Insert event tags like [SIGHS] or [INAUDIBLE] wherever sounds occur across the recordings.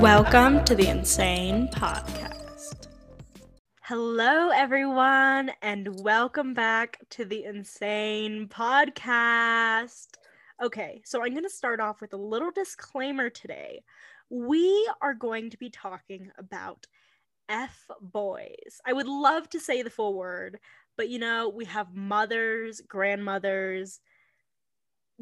Welcome to the Insane Podcast. Hello, everyone, and welcome back to the Insane Podcast. Okay, so I'm going to start off with a little disclaimer today. We are going to be talking about F boys. I would love to say the full word, but you know, we have mothers, grandmothers,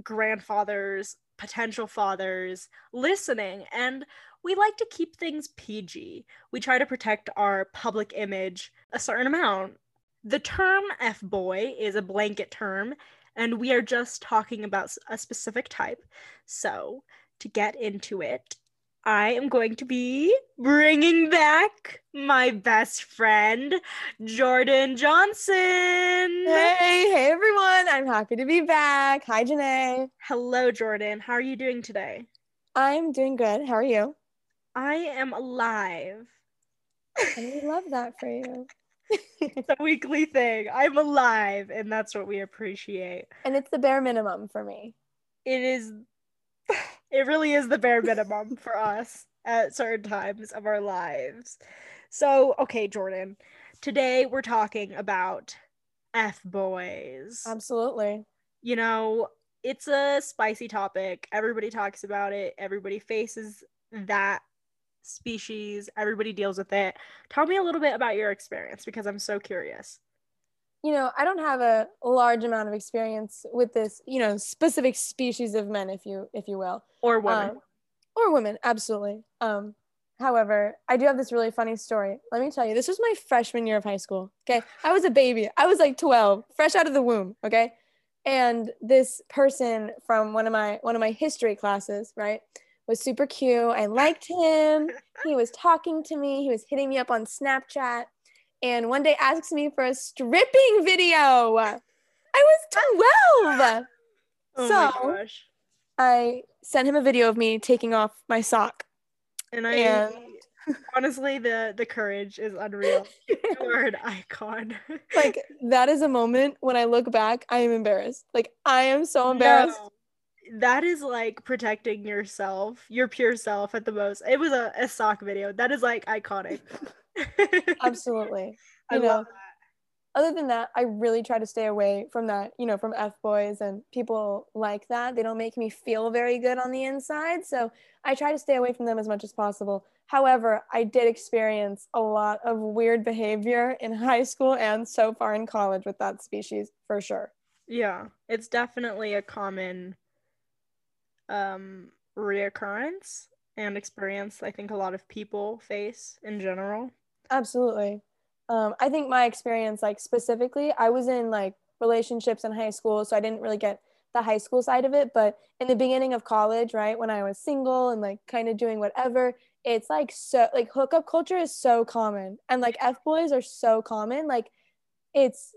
grandfathers, potential fathers listening, and we like to keep things PG. We try to protect our public image a certain amount. The term F boy is a blanket term, and we are just talking about a specific type. So, to get into it, I am going to be bringing back my best friend, Jordan Johnson. Hey, hey everyone. I'm happy to be back. Hi, Janae. Hello, Jordan. How are you doing today? I'm doing good. How are you? I am alive. we love that for you. it's a weekly thing. I'm alive, and that's what we appreciate. And it's the bare minimum for me. It is, it really is the bare minimum for us at certain times of our lives. So, okay, Jordan, today we're talking about F boys. Absolutely. You know, it's a spicy topic. Everybody talks about it, everybody faces that species everybody deals with it. Tell me a little bit about your experience because i'm so curious. You know i don't have a large amount of experience with this you know specific species of men if you if you will. Or women. Um, or women absolutely. Um however i do have this really funny story. Let me tell you this was my freshman year of high school okay? I was a baby. I was like 12 fresh out of the womb okay? And this person from one of my one of my history classes right was super cute. I liked him. he was talking to me. He was hitting me up on Snapchat. And one day asks me for a stripping video. I was 12. [LAUGHS] Oh so I sent him a video of me taking off my sock. And I and... [LAUGHS] honestly the the courage is unreal. [LAUGHS] an icon. like that is a moment when I look back, I am embarrassed. Like I am so embarrassed. No that is like protecting yourself, your pure self at the most. It was a, a sock video. That is like iconic. [LAUGHS] Absolutely. [LAUGHS] You I know, other than that, I really try to stay away from that, you know, from F boys and people like that. They don't make me feel very good on the inside. So I try to stay away from them as much as possible. However, I did experience a lot of weird behavior in high school and so far in college with that species for sure. Yeah, it's definitely a common um, reoccurrence and experience I think a lot of people face in general. Absolutely. Um, I think my experience, like specifically, I was in like relationships in high school, so I didn't really get the high school side of it. But in the beginning of college, right, when I was single and like kind of doing whatever, it's like so like hookup culture is so common, and like f boys are so common. Like it's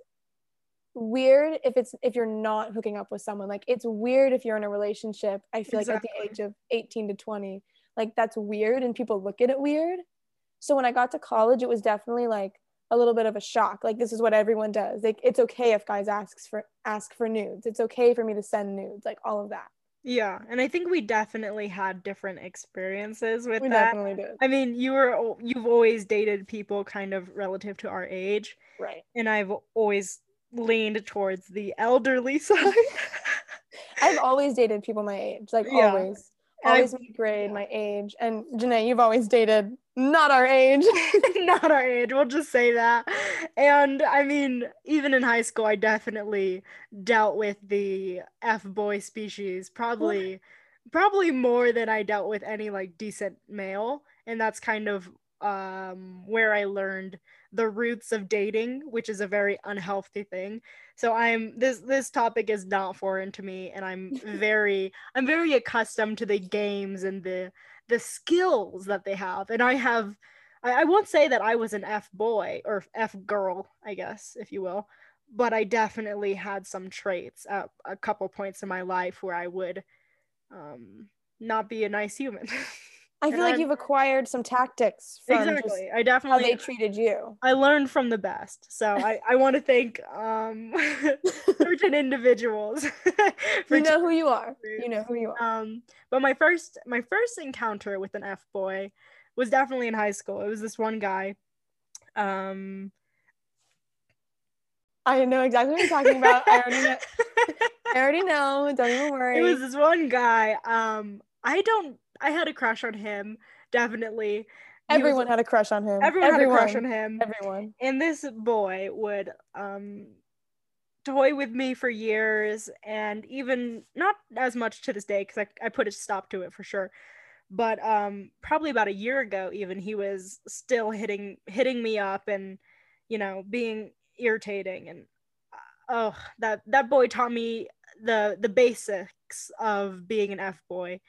weird if it's if you're not hooking up with someone like it's weird if you're in a relationship i feel exactly. like at the age of 18 to 20 like that's weird and people look at it weird so when i got to college it was definitely like a little bit of a shock like this is what everyone does like it's okay if guys asks for ask for nudes it's okay for me to send nudes like all of that yeah, and I think we definitely had different experiences with we that. Definitely did. I mean, you were you've always dated people kind of relative to our age, right? And I've always leaned towards the elderly [LAUGHS] side. I've always dated people my age, like yeah. always. Always my grade, my age. And Janae, you've always dated not our age. [LAUGHS] not our age, we'll just say that. And I mean, even in high school, I definitely dealt with the F boy species, probably probably more than I dealt with any like decent male. And that's kind of um where I learned the roots of dating, which is a very unhealthy thing. So I'm this this topic is not foreign to me and I'm [LAUGHS] very I'm very accustomed to the games and the the skills that they have. And I have I, I won't say that I was an F boy or F girl, I guess, if you will, but I definitely had some traits at a couple points in my life where I would um not be a nice human. [LAUGHS] I feel And like I'm- you've acquired some tactics exactly. I how definitely they treated you. I learned from the best. So [LAUGHS] I, I want to thank um [LAUGHS] certain individuals [LAUGHS] you know who you are. You know who you are. Um, but my first my first encounter with an F boy was definitely in high school. It was this one guy. Um, I know exactly what you're talking about. I already know. I already know. Don't even worry. it was this one guy. Um, I don't. I had a crush on him. Definitely. He was- everyone had a crush on him. everyone, had a crush on him. Everyone. and this boy would um toy with me for years and even not as much to this day because I, I put a stop to it for sure but um probably about a year ago even he was still hitting hitting me up and you know being irritating and uh, oh that that boy taught me the the basics of being an f boy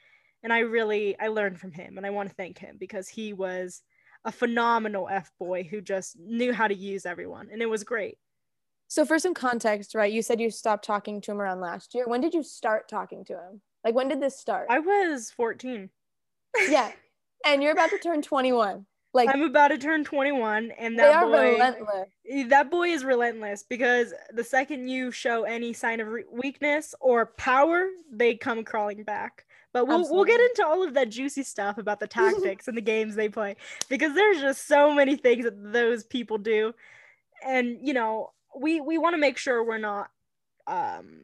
and i really i learned from him and i want to thank him because he was a phenomenal f boy who just knew how to use everyone and it was great So for some context, right? You said you stopped talking to him around last year. When did you start talking to him? Like when did this start? i was 14 yeah. [LAUGHS] And you're about to turn 21. Like i'm about to turn 21 and they that are boy relentless. that boy is relentless because the second you show any sign of re- weakness or power they come crawling back but we'll, we'll get into all of that juicy stuff about the [LAUGHS] tactics and the games they play because there's just so many things that those people do and you know we we want to make sure we're not um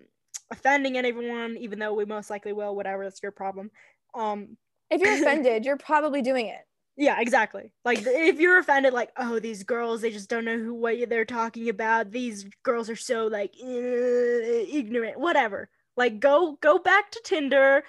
offending anyone even though we most likely will whatever that's your problem um If you're [LAUGHS] offended, you're probably doing it. yeah, exactly. Like if you're offended, like, oh, these girls, they just don't know who what they're talking about. These girls are so like eh, ignorant, whatever. Like go go back to Tinder,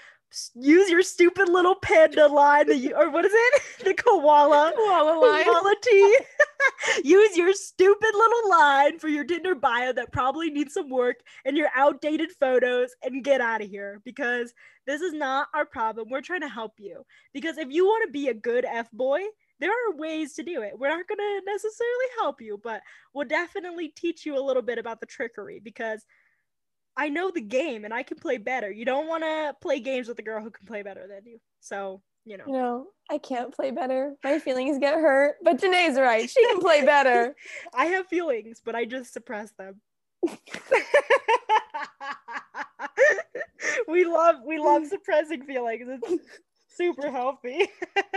use your stupid little panda line that you or what is it? [LAUGHS] the koala. Koala line. Koala tea. [LAUGHS] Use your stupid little line for your Tinder bio that probably needs some work and your outdated photos and get out of here because this is not our problem. We're trying to help you. Because if you want to be a good F boy, there are ways to do it. We're not going to necessarily help you, but we'll definitely teach you a little bit about the trickery because I know the game and I can play better. You don't want to play games with a girl who can play better than you. So, you know. You know, I can't play better. My feelings get hurt. But Janae's right. She can play [LAUGHS] better. I have feelings, but I just suppress them. [LAUGHS] we love we love suppressing feelings. It's super healthy. [LAUGHS]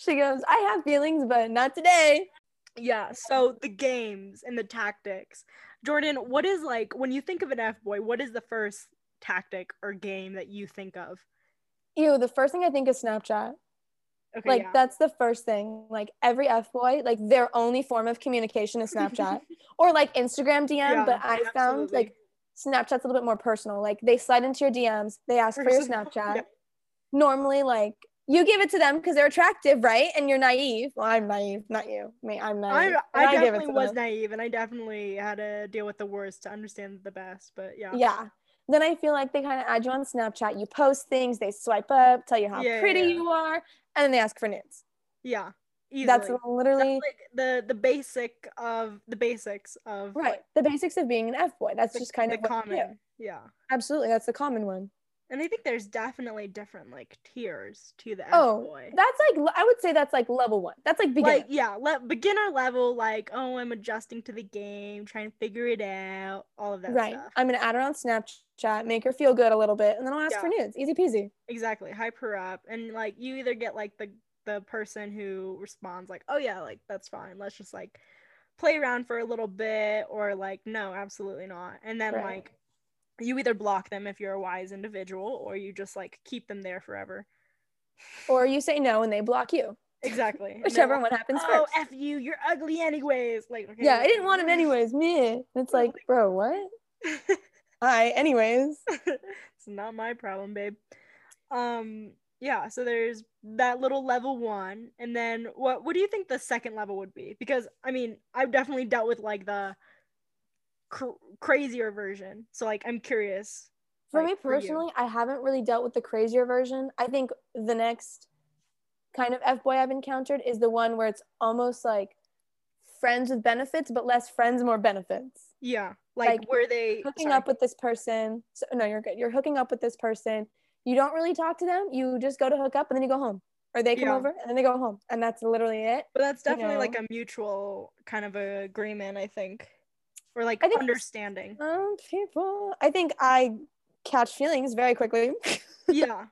She goes, I have feelings, but not today. yeah, so the games and the tactics. Jordan, what is like when you think of an F boy, what is the first tactic or game that you think of? Ew, the first thing I think is Snapchat. Okay, Like yeah. that's the first thing. Like every F boy, like their only form of communication is Snapchat. [LAUGHS] or like Instagram DM, Yeah, but I found like Snapchat's a little bit more personal. Like they slide into your DMs, they ask for your [LAUGHS] Snapchat. yeah. Normally, like you give it to them because they're attractive, right? And you're naive. Well, I'm naive, not you. Me, I'm I, naive. I and give it definitely to was them. naive and I definitely had to deal with the worst to understand the best, but yeah. Yeah. Then I feel like they kind of add you on Snapchat. You post things, they swipe up, tell you how Yeah, pretty yeah. you are, and then they ask for nudes. Yeah. Easily. That's That's literally like the the basic of the basics of right. like, The basics of being an F boy. That's the, just kind the of what common. Yeah. Absolutely, that's the common one. And I think there's definitely different like tiers to the Oh, boy. That's like I would say that's like level one. That's like beginner. Like yeah, le- beginner level, like oh, I'm adjusting to the game, trying to figure it out, all of that right. stuff. I'm gonna add her on Snapchat, make her feel good a little bit, and then I'll ask for nudes. Easy peasy. Exactly, hype her up, and like you either get like the the person who responds like, oh yeah, like that's fine. Let's just like play around for a little bit, or like no, absolutely not. And then Right. like you either block them if you're a wise individual, or you just like keep them there forever. Or you say no and they block you. Exactly. [LAUGHS] Whichever like, one happens Oh, first. f you! You're ugly anyways. Like okay, yeah, I didn't want him anyways. Me. It's like, [LAUGHS] bro, what? [LAUGHS] Hi, anyways. it's not my problem, babe. Um, yeah. So there's that little level one, and then what? What do you think the second level would be? Because I mean, I've definitely dealt with like the cr- crazier version. So like, I'm curious. For like, me personally, I haven't really dealt with the crazier version. I think the next kind of F boy I've encountered is the one where it's almost like friends with benefits, but less friends, more benefits. yeah, like, like, where they Hooking sorry. up with this person. So, no, you're good. You're hooking up with this person. You don't really talk to them. You just go to hook up and then you go home. or they come Yeah. over and then they go home and that's literally it. But that's you definitely like a mutual kind of agreement, I think. Or like I think understanding. Um, people, I think I catch feelings very quickly. [LAUGHS] yeah.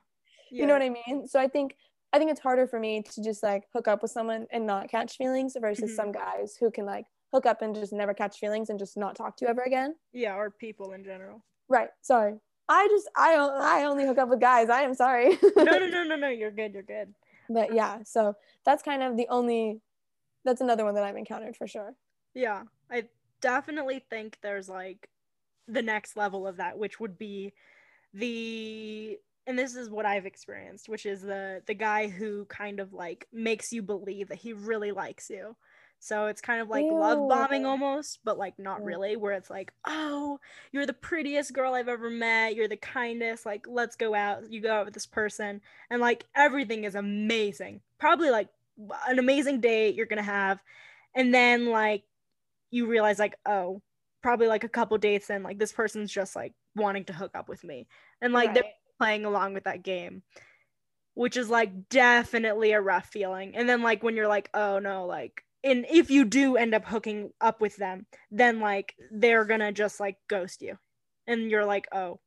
you know what I mean? So I think I think it's harder for me to just like hook up with someone and not catch feelings versus Mhm. some guys who can like hook up and just never catch feelings and just not talk to you ever again. Yeah, or people in general. Right. Sorry. I just i i only hook up with guys. I am sorry. [LAUGHS] No, no, no, no, no. You're good. You're good. but yeah, so that's kind of the only that's another one that I've encountered for sure. Yeah, I definitely think there's like the next level of that, which would be the and this is what I've experienced, which is the the guy who kind of like makes you believe that he really likes you. So it's kind of like love bombing almost, but like not really, where it's like, oh, you're the prettiest girl I've ever met. You're the kindest. Like, let's go out. You go out with this person, and like everything is amazing. Probably like an amazing date you're gonna have, and then like you realize like, oh, probably like a couple dates in, like this person's just like wanting to hook up with me, and like they're playing along with that game which is like definitely a rough feeling. And then like when you're like oh no like and if you do end up hooking up with them then like they're gonna just like ghost you. And you're like oh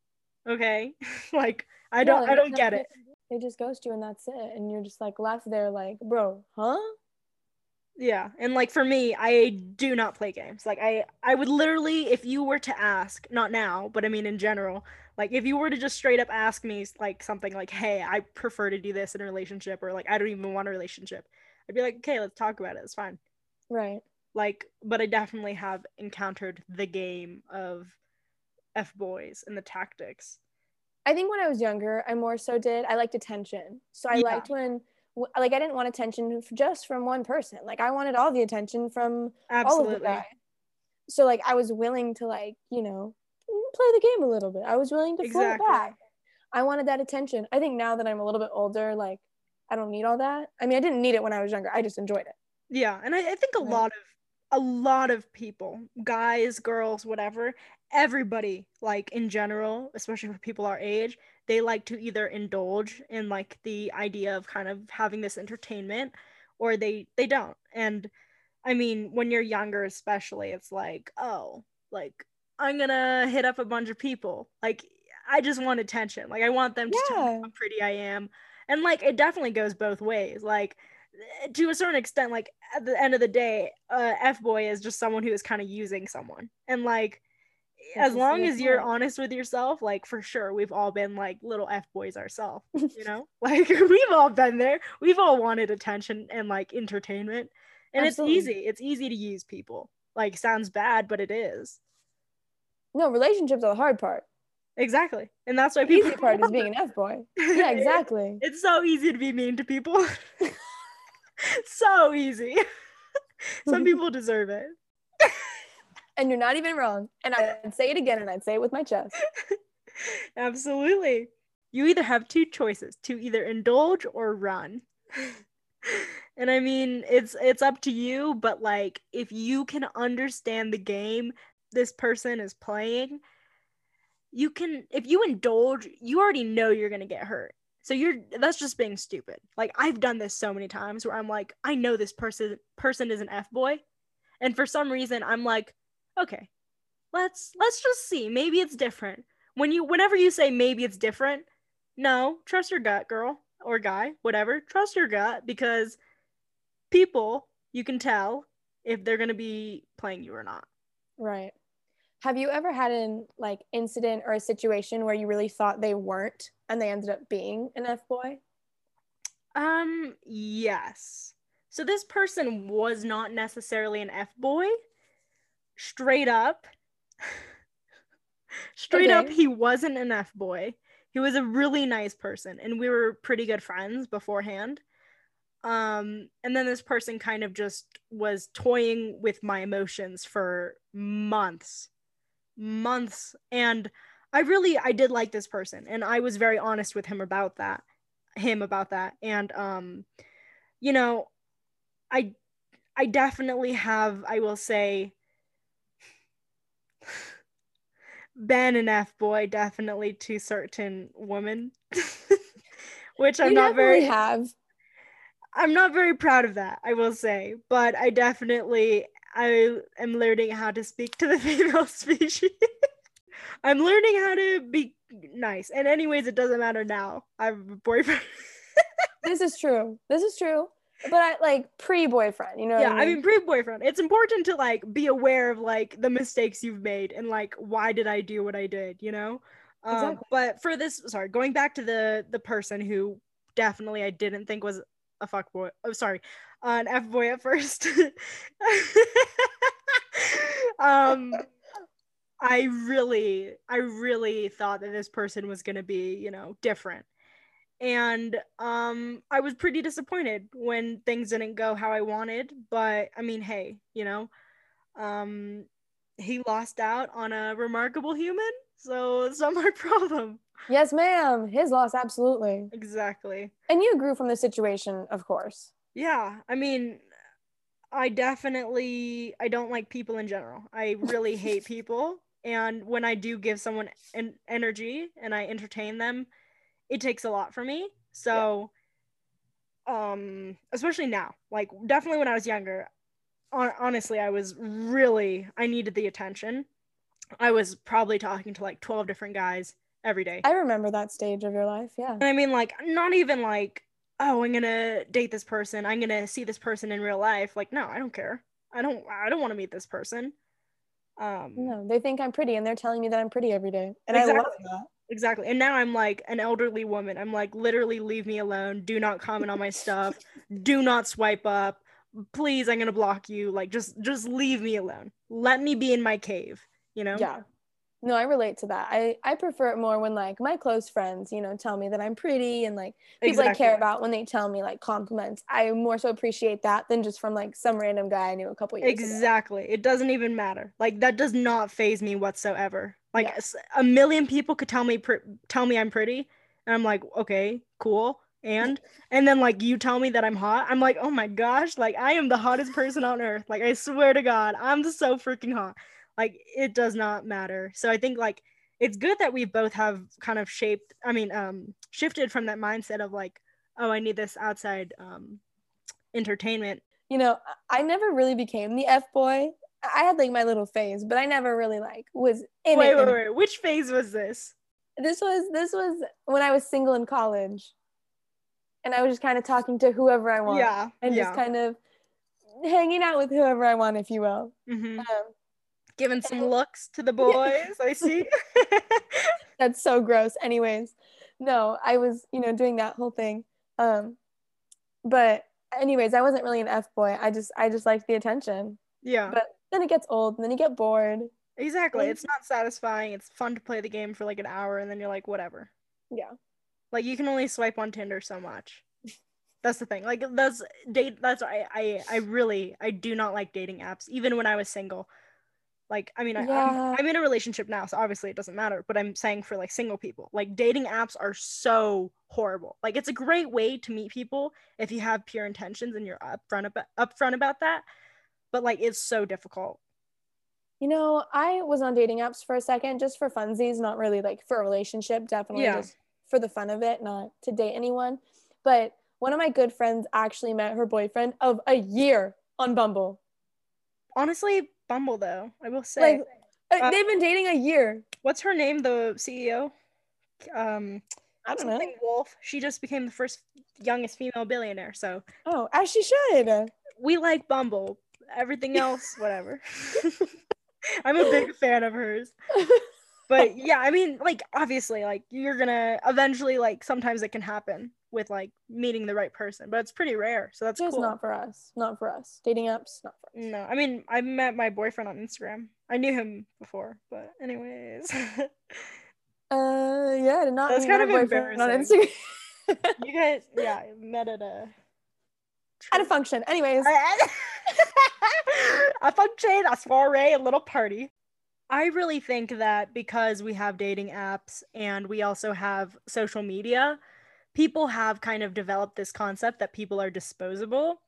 okay. [LAUGHS] Like i don't i don't get it. They just ghost you and that's it. And you're just like left there like, bro, huh? Yeah and like for me i do not play games like i i would literally if you were to ask not now but i mean in general like if you were to just straight up ask me like something like hey i prefer to do this in a relationship or like i don't even want a relationship i'd be like okay let's talk about it it's fine Right. like but i definitely have encountered the game of f boys and the tactics I think when I was younger, I more so did. I liked attention. So I Yeah. liked when, like, I didn't want attention just from one person. Like, I wanted all the attention from all of the guys. So, like, I was willing to, like, you know, mm, play the game a little bit. I was willing to Exactly. back. I wanted that attention. I think now that I'm a little bit older, like, I don't need all that. I mean, I didn't need it when I was younger. I just enjoyed it. Yeah, and I, I think a Right. lot of a lot of people, guys, girls, whatever, everybody, like in general, especially for people our age, they like to either indulge in like the idea of kind of having this entertainment or they they don't. And I mean, when you're younger especially, it's like, oh, like I'm gonna hit up a bunch of people. Like I just want attention. Like I want them to tell me how pretty I am. And like it definitely goes both ways. Like to a certain extent, like at the end of the day, uh, F boy is just someone who is kind of using someone, and like as long as you're honest with yourself, like for sure, we've all been like little F boys ourselves, [LAUGHS] you know, like [LAUGHS] we've all been there. We've all wanted attention and like entertainment, and Absolutely. it's easy. It's easy to use people. Like sounds bad, but it is No, relationships are the hard part. exactly, and that's why The people. easy part is being an F boy. [LAUGHS] Yeah, exactly. It's so easy to be mean to people. so easy. Some people deserve it. And you're not even wrong. And I'd say it again and I'd say it with my chest. [LAUGHS] Absolutely. You either have two choices to either indulge or run. [LAUGHS] and I mean, it's it's up to you, but like if you can understand the game this person is playing, you can if you indulge, you already know you're going to get hurt. So you're that's just being stupid. Like I've done this so many times where I'm like, I know this person person is an F boy, and for some reason I'm like, okay, let's let's just see. Maybe it's different. When you whenever you say maybe it's different, no, trust your gut, girl or guy, whatever. Trust your gut because people you can tell if they're gonna be playing you or not. Right. Have you ever had an like incident or a situation where you really thought they weren't and they ended up being an F boy? Um, yes. So this person was not necessarily an F boy. Straight up. [LAUGHS] Straight up, he wasn't an F boy. He was a really nice person, and we were pretty good friends beforehand. Um, and then this person kind of just was toying with my emotions for months. Months. And I really I did like this person, and I was very honest with him about that him about that and um you know i i definitely have i will say been an f boy definitely to certain women [LAUGHS] which i'm you not very have. I'm not very proud of that, I will say, but I definitely I am learning how to speak to the [LAUGHS] female species. I'm learning how to be nice. And anyways, it doesn't matter now. I have a boyfriend. [LAUGHS] this is true. This is true. But I like pre-boyfriend, you know. Yeah, I mean? I mean pre-boyfriend. It's important to like be aware of like the mistakes you've made and like why did I do what I did, you know? Um, Exactly. but for this sorry, going back to the the person who definitely I didn't think was a fuck boy. Oh, sorry. an F boy at first. [LAUGHS] um I really, I really thought that this person was gonna be, you know, different. And um I was pretty disappointed when things didn't go how I wanted. But I mean, hey, you know, um he lost out on a remarkable human, so it's not my [LAUGHS] problem. yes, ma'am. His loss, absolutely. Exactly. And you grew from the situation, of course. Yeah, I mean, I definitely I don't like people in general. I really [LAUGHS] hate people, and when I do give someone en- energy and I entertain them, it takes a lot for me. So, um, especially now, like definitely when I was younger, hon- honestly, I was really I needed the attention. I was probably talking to like 12 different guys every day. I remember that stage of your life. Yeah. And I mean, like, not even like, oh, I'm gonna date this person. I'm gonna see this person in real life. Like, no, I don't care. I don't. I don't want to meet this person. Um, No, they think I'm pretty and they're telling me that I'm pretty every day. And I love that. Exactly. And now I'm like an elderly woman. I'm like, literally, leave me alone. Do not comment on my stuff. Do not swipe up. Please, I'm gonna block you. Like, just, just leave me alone. Let me be in my cave. You know? Yeah. No, I relate to that. I I prefer it more when like my close friends, you know, tell me that I'm pretty and like people I care about when they tell me like compliments. I more so appreciate that than just from like some random guy I knew a couple years ago. Exactly. It doesn't even matter. Like that does not phase me whatsoever. Like Yeah. a million people could tell me pr- tell me I'm pretty, and I'm like, okay, cool. And [LAUGHS] and then like you tell me that I'm hot, I'm like, oh my gosh, like I am the hottest person on earth. Like I swear to God, I'm so freaking hot. Like it does not matter. So I think like it's good that we both have kind of shaped. I mean, um, shifted from that mindset of like, oh, I need this outside um entertainment You know, I never really became the F boy. I had like my little phase, but I never really like was in wait, it. wait, wait. Which phase was this? This was this was when I was single in college. And I was just kind of talking to whoever I want. Yeah. And yeah. just kind of hanging out with whoever I want, if you will. hmm Um, Giving some [LAUGHS] looks to the boys, I see. [LAUGHS] that's so gross anyways no i was you know doing that whole thing um but anyways i wasn't really an f-boy i just i just liked the attention yeah, but then it gets old and then you get bored exactly. It's not satisfying. It's fun to play the game for like an hour and then you're like, whatever. yeah Like you can only swipe on Tinder so much. [LAUGHS] That's the thing. Like that's date. That's I I I really I do not like dating apps. Even when I was single. Like I mean I, Yeah. I'm, I'm in a relationship now, so obviously it doesn't matter. But I'm saying for like single people, like dating apps are so horrible. Like it's a great way to meet people if you have pure intentions and you're upfront about upfront about that. But like it's so difficult. you know i was on dating apps for a second just for funsies not really like for a relationship definitely Yeah. just for the fun of it not to date anyone but one of my good friends actually met her boyfriend of a year on bumble Honestly, Bumble though, I will say. like uh, Uh, they've been dating a year what's her name? The CEO. Um, i don't know Wolfe. She just became the first youngest female billionaire. So oh as she should we like Bumble. Everything [LAUGHS] else, whatever. [LAUGHS] I'm a big fan of hers. But yeah, I mean, like obviously, like you're gonna eventually, like sometimes it can happen with like meeting the right person, but it's pretty rare. So that's cool. not for us not for us dating apps not for us No, I mean, I met my boyfriend on Instagram. I knew him before, but anyways, [LAUGHS] uh yeah I did not That's kind of boyfriend on instagram [LAUGHS] you guys, yeah, met at a at a function anyways [LAUGHS] a function, a soiree, a little party. I really think that because we have dating apps and we also have social media, people have kind of developed this concept that people are disposable.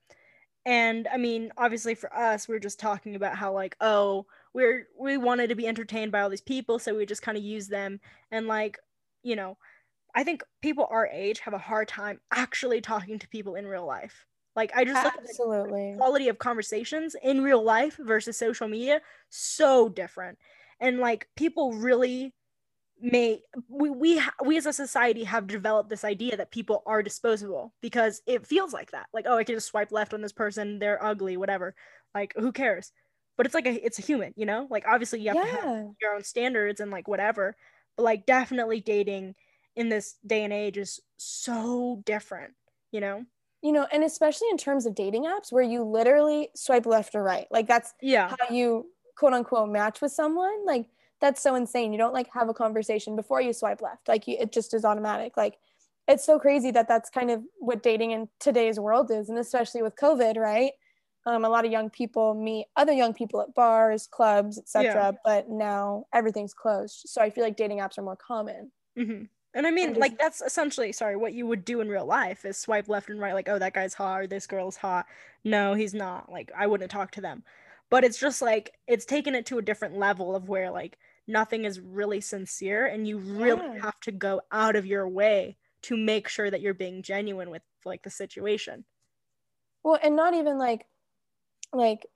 And I mean, obviously for us, we're just talking about how like, oh, we're we wanted to be entertained by all these people, so we just kind of use them and like, you know, I think people our age have a hard time actually talking to people in real life. Like I just look Absolutely. quality of conversations in real life versus social media so different and like people really may we we we as a society have developed this idea that people are disposable because it feels like that. Like oh i can just swipe left on this person they're ugly whatever. Like who cares? But it's like a it's a human you know? Like obviously you have to have your own standards and like whatever. But like definitely dating in this day and age is so different you know? You know, and especially in terms of dating apps where you literally swipe left or right. Like that's yeah. how you quote unquote match with someone. Like that's so insane. You don't like have a conversation before you swipe left. Like you, it just is automatic. Like it's so crazy that that's kind of what dating in today's world is, and especially with COVID, right? Um, a lot of young people meet other young people at bars, clubs, etc. Yeah. But now everything's closed, so I feel like dating apps are more common. hmm And I mean, And like that's essentially, sorry, what you would do in real life is swipe left and right, like, oh, that guy's hot or this girl's hot. No, he's not. Like, I wouldn't talk to them. But it's just like it's taken it to a different level of where like nothing is really sincere, and you really Yeah. have to go out of your way to make sure that you're being genuine with like the situation. Well, and not even like like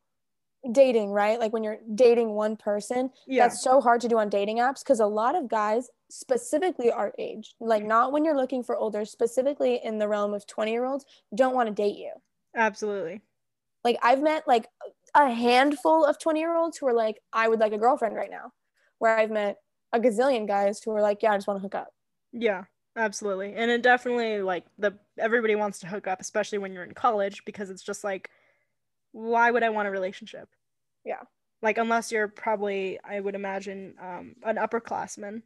dating, right? Like when you're dating one person, Yeah, that's so hard to do on dating apps because a lot of guys specifically our age like not when you're looking for older specifically in the realm of 20 year olds don't want to date you absolutely. like i've met like a handful of 20 year olds who are like i would like a girlfriend right now where i've met a gazillion guys who are like yeah i just want to hook up Yeah, absolutely. And it definitely like the everybody wants to hook up, especially when you're in college, because it's just like, why would I want a relationship? Yeah. Like unless you're probably, I would imagine, um, an upperclassman.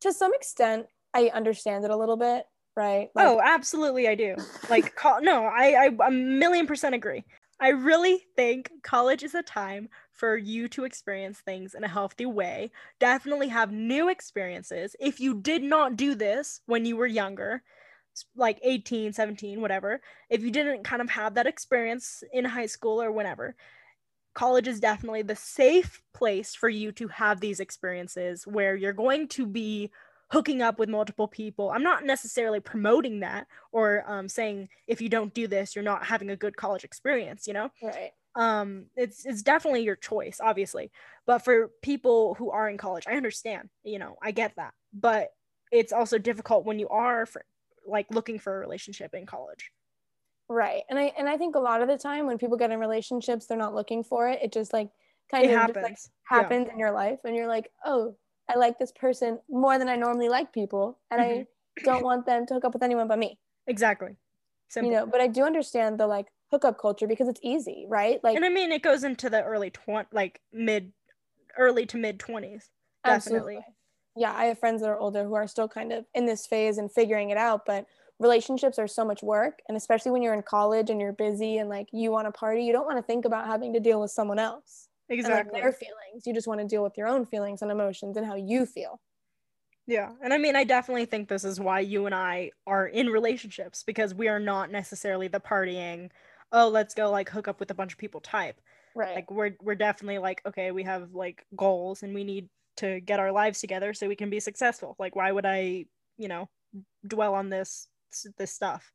to some extent i understand it a little bit right Like, oh, absolutely, I do. Like, co- no, I, I a million percent agree. I really think college is a time for you to experience things in a healthy way. Definitely have new experiences. If you did not do this when you were younger, like 18, 17, whatever, if you didn't kind of have that experience in high school or whenever, college is definitely the safe place for you to have these experiences where you're going to be hooking up with multiple people. I'm not necessarily promoting that or um, saying if you don't do this, you're not having a good college experience, you know? right um it's it's definitely your choice obviously but for people who are in college i understand you know i get that but it's also difficult when you are for like looking for a relationship in college right and i and i think a lot of the time when people get in relationships they're not looking for it it just like kind it of happens just like Yeah. happens in your life and you're like oh i like this person more than i normally like people and Mm-hmm. i don't want them to hook up with anyone but me exactly simple you know but i do understand the like hookup culture because it's easy right? Like and i mean it goes into the early 20 like mid early to mid 20s definitely. Absolutely. Yeah i have friends that are older who are still kind of in this phase and figuring it out but relationships are so much work and especially when you're in college and you're busy and like you want to party you don't want to think about having to deal with someone else and exactly. like their feelings. You just want to deal with your own feelings and emotions and how you feel. Yeah. And I mean, I definitely think this is why you and I are in relationships because we are not necessarily the partying, oh, let's go like hook up with a bunch of people type. right Like we're we're definitely like, okay, we have like goals and we need to get our lives together so we can be successful. Like why would I, you know, dwell on this this stuff?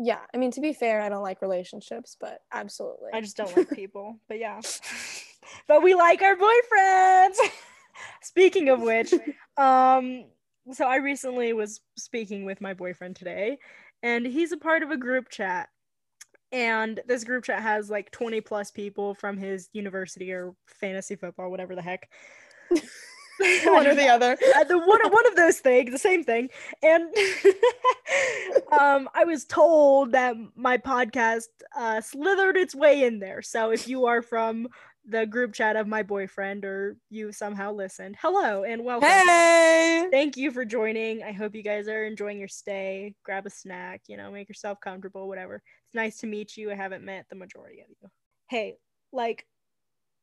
yeah i mean to be fair i don't like relationships but absolutely I just don't [LAUGHS] like people. But yeah. [LAUGHS] but we like our boyfriends. [LAUGHS] Speaking of which, um so I recently was speaking with my boyfriend today and he's a part of a group chat. And this group chat has like 20 plus people from his university or fantasy football, whatever the heck. [LAUGHS] one or the other the one one of those things, the same thing. And [LAUGHS] um, I was told that my podcast uh, slithered its way in there. So if you are from the group chat of my boyfriend or you somehow listened, hello and welcome. hey Thank you for joining. I hope you guys are enjoying your stay. Grab a snack, you know, make yourself comfortable, whatever. It's nice to meet you. I haven't met the majority of you. Hey, like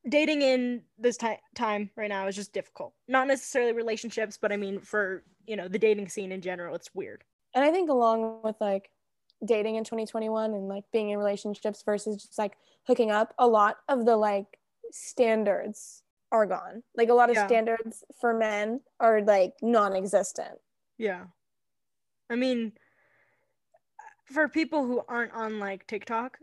dating in this ti- time right now is just difficult. Not necessarily relationships, but I mean for, you know, the dating scene in general, it's weird. and i think along with like dating in 2021 and like being in relationships versus just like hooking up a lot of the like standards are gone like a lot of Yeah. standards for men are like non-existent Yeah. I mean, for people who aren't on like TikTok,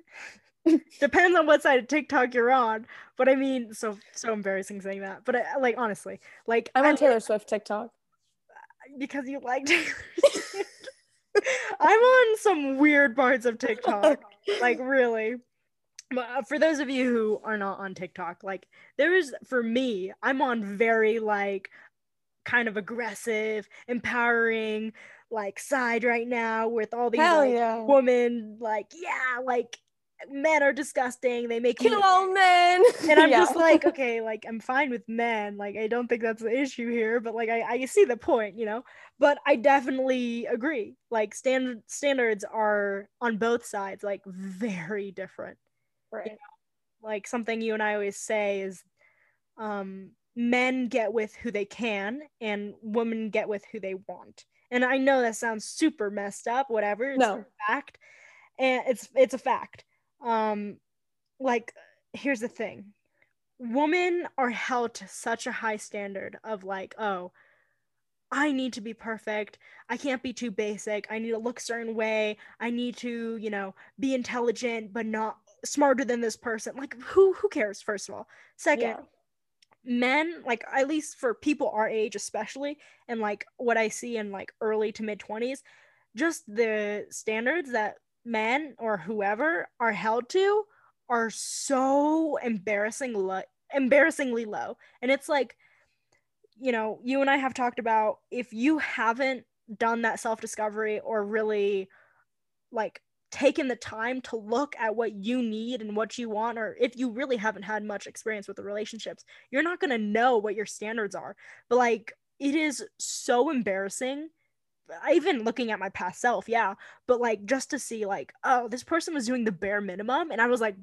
[LAUGHS] depends on what side of TikTok you're on. But I mean, so so embarrassing saying that. But I, like honestly, like I'm on I- Taylor Swift TikTok. because you like Taylor Swift. [LAUGHS] I'm on some weird parts of TikTok. [LAUGHS] like really. But uh, for those of you who are not on TikTok, like there is for me, I'm on very like kind of aggressive, empowering like side right now with all these Hell like, yeah. women like yeah, like men are disgusting. They make me Kill all men. [LAUGHS] and I'm Yeah. just like, [LAUGHS] okay, like I'm fine with men. Like I don't think that's the issue here, but like I, I see the point, you know. But I definitely agree. Like standard standards are on both sides, like very different. Right. Like something you and I always say is um men get with who they can and women get with who they want. And I know that sounds super messed up, whatever. It's No. a fact. And it's it's a fact. Um like here's the thing women are held to such a high standard of like oh i need to be perfect i can't be too basic i need to look a certain way i need to you know be intelligent but not smarter than this person like who who cares first of all second Yeah. Men like at least for people our age especially and like what i see in like early to mid 20s just the standards that men or whoever are held to are so embarrassing lo- embarrassingly low. And it's like you know you and i have talked about if you haven't done that self discovery or really like taken the time to look at what you need and what you want or if you really haven't had much experience with the relationships you're not going to know what your standards are but like it is so embarrassing even looking at my past self yeah but like just to see like oh this person was doing the bare minimum and i was like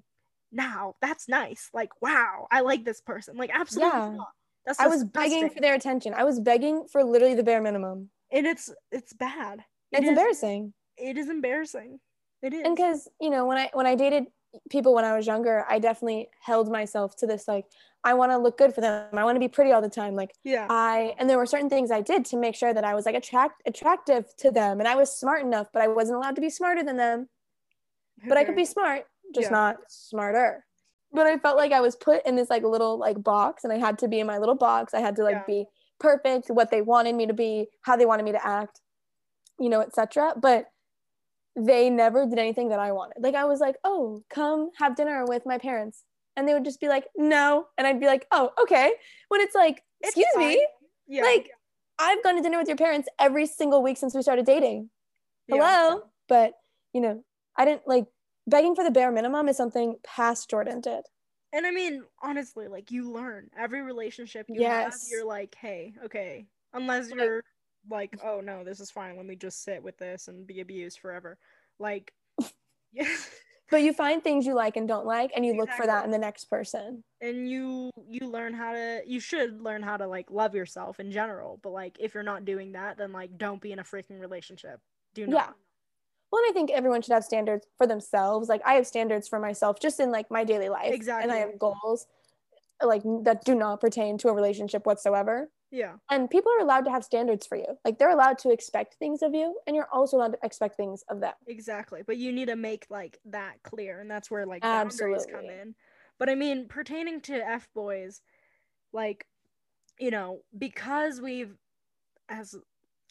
now that's nice like wow i like this person like absolutely Yeah. not. that's I was begging for their attention. I was begging for literally the bare minimum. and it's it's bad It It's is- embarrassing. it is embarrassing it is. and because you know when i when i dated people when i was younger i definitely held myself to this like i want to look good for them. I want to be pretty all the time. Like yeah. I and there were certain things i did to make sure that i was like attract attractive to them and i was smart enough but i wasn't allowed to be smarter than them. But i could be smart just Yeah. not smarter. But i felt like i was put in this like little like box and i had to be in my little box. I had to like Yeah. be perfect what they wanted me to be how they wanted me to act you know etc but they never did anything that i wanted. Like i was like oh come have dinner with my parents. And they would just be like no. And i'd be like oh okay. When it's like It's excuse fine. me yeah. Like i've gone to dinner with your parents every single week since we started dating. Yeah. hello? But you know i didn't like begging for the bare minimum is something past jordan did. And i mean honestly like you learn. Every relationship you Yes. have you're like hey okay. Unless you're like oh no this is fine. Let me just sit with this and be abused forever. Like [LAUGHS] yeah. But you find things you like and don't like and you look for that in the next person. And you you learn how to you should learn how to like love yourself in general. But like if you're not doing that then like don't be in a freaking relationship. Do not. Yeah. well and i think everyone should have standards for themselves. Like i have standards for myself just in like my daily life. Exactly and i have goals like that do not pertain to a relationship whatsoever yeah. And people are allowed to have standards for you. Like they're allowed to expect things of you and you're also allowed to expect things of them. Exactly. But you need to make like that clear and that's where like boundaries come in. But i mean pertaining to f boys like you know because we've as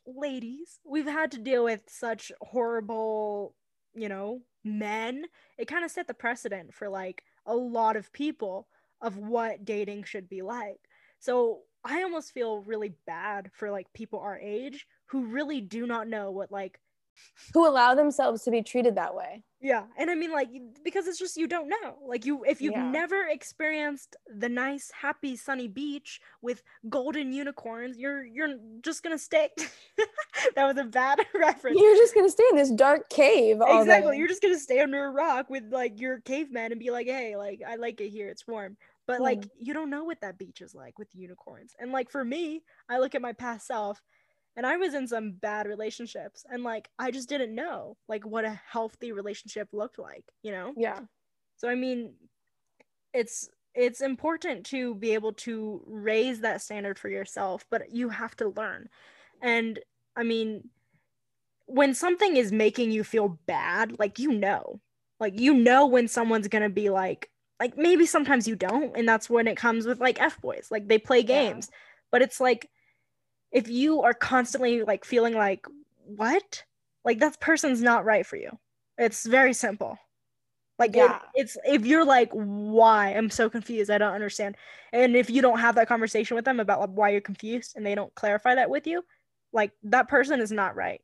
ladies we've had to deal with such horrible you know men it kind of set the precedent for like a lot of people of what dating should be like. So i almost feel really bad for like people our age who really do not know what like who allow themselves to be treated that way yeah, and I mean like because it's just you don't know. Like you if you've Yeah. never experienced the nice happy sunny beach with golden unicorns, you're you're just going to stay [LAUGHS] That was a bad [LAUGHS] reference. you're just gonna stay in this dark cave all exactly. You're just going to stay under a rock with like your caveman and be like, "Hey, like I like it here. It's warm." But like Mm. you don't know what that beach is like with unicorns. And like for me, I look at my past self and I was in some bad relationships and like I just didn't know like what a healthy relationship looked like, you know? yeah So I mean, it's it's important to be able to raise that standard for yourself, but you have to learn. And I mean, when something is making you feel bad, like you know, like you know when someone's gonna be like, like maybe sometimes you don't, and that's when it comes with like f boys, like they play games, yeah. but it's like if you are constantly like feeling like what, like that person's not right for you. It's very simple. Like yeah. It, it's if you're like, why? I'm so confused. I don't understand. And if you don't have that conversation with them about like, why you're confused and they don't clarify that with you, like that person is not right.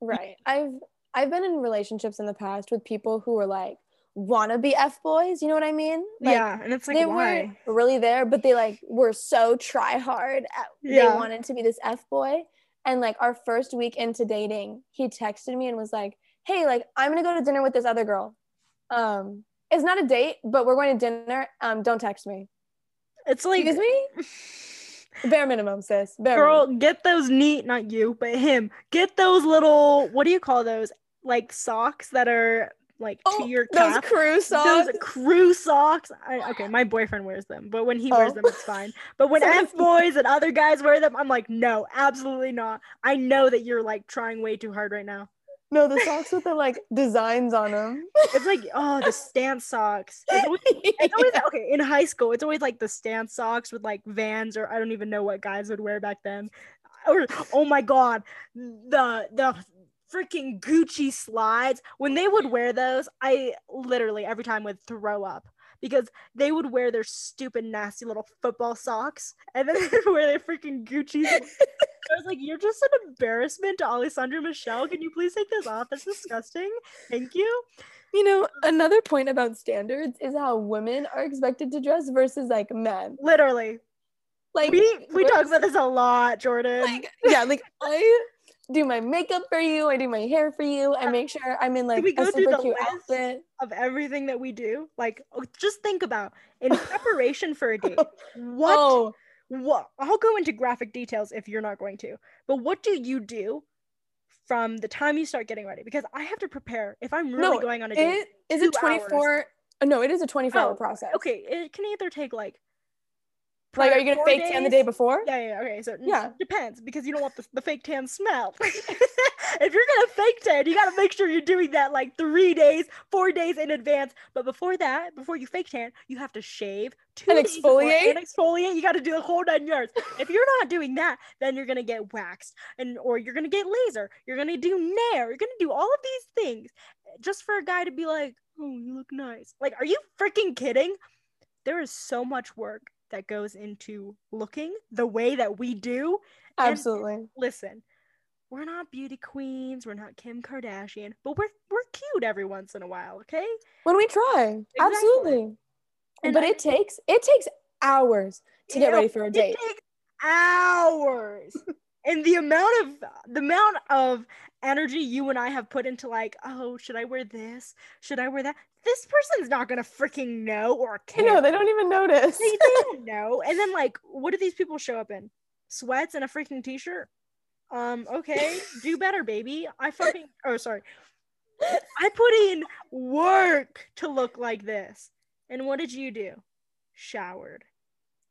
Right. I've I've been in relationships in the past with people who were like wanna be F boys, you know what I mean? Like, yeah, and it's like they why? weren't really there, but they like were so try hard. At, yeah. They wanted to be this F boy. And like our first week into dating, he texted me and was like, Hey, like I'm gonna go to dinner with this other girl. Um, it's not a date, but we're going to dinner. Um, don't text me. It's like excuse me. [LAUGHS] Bare minimum, sis. Bare Girl, minimum. get those neat, not you, but him. Get those little what do you call those? Like socks that are like oh, to your calf. Those crew socks. Those crew socks. I, okay, my boyfriend wears them, but when he oh. wears them, it's fine. But when F boys and other guys wear them, I'm like, no, absolutely not. I know that you're like trying way too hard right now. No, the socks with the like [LAUGHS] designs on them. It's like oh, the stance socks. It's always, [LAUGHS] it's always okay in high school. It's always like the stance socks with like Vans or I don't even know what guys would wear back then. Or oh my god, the the freaking Gucci slides. When they would wear those, I literally every time would throw up because they would wear their stupid nasty little football socks and then [LAUGHS] they would wear their freaking Gucci I was like, you're just an embarrassment to Alessandro Michele. Can you please take this off? That's disgusting. Thank you. You know, another point about standards is how women are expected to dress versus like men. Literally. Like we we talk about this a lot, Jordan. Like yeah, like I do my makeup for you, I do my hair for you, I make sure I'm in like a super cute outfit of everything that we do. Like oh, just think about in [LAUGHS] preparation for a date. What oh what I'll go into graphic details if you're not going to. But what do you do from the time you start getting ready? Because I have to prepare if I'm really no, going on a date. It, is it 24 hours. no, it is a 24 oh, hour process. Okay, it can either take like like, are you gonna fake days? tan the day before? Yeah, yeah. Okay, so yeah, depends because you don't want the, the fake tan smell. [LAUGHS] if you're gonna fake tan, you gotta make sure you're doing that like three days, four days in advance. But before that, before you fake tan, you have to shave two and exfoliate. And exfoliate. You got to do the whole nine yards. if you're not doing that, then you're gonna get waxed, and or you're gonna get laser. You're gonna do nair. You're gonna do all of these things just for a guy to be like, "Oh, you look nice." Like, are you freaking kidding? There is so much work that goes into looking the way that we do. Absolutely. And listen, we're not beauty queens, we're not Kim Kardashian, but we're we're cute every once in a while, okay? When we try. Exactly. Absolutely. And but I, it takes it takes hours to get ready for a date. It takes hours. [LAUGHS] and the amount of the amount of energy you and I have put into like, oh, should I wear this? Should I wear that? This person's not gonna freaking know or care. know they don't even notice. they, they don't [LAUGHS] know. And then like, what do these people show up in? Sweats and a freaking t-shirt. Um, okay, do better, baby. I fucking oh sorry. I put in work to look like this. And what did you do? Showered.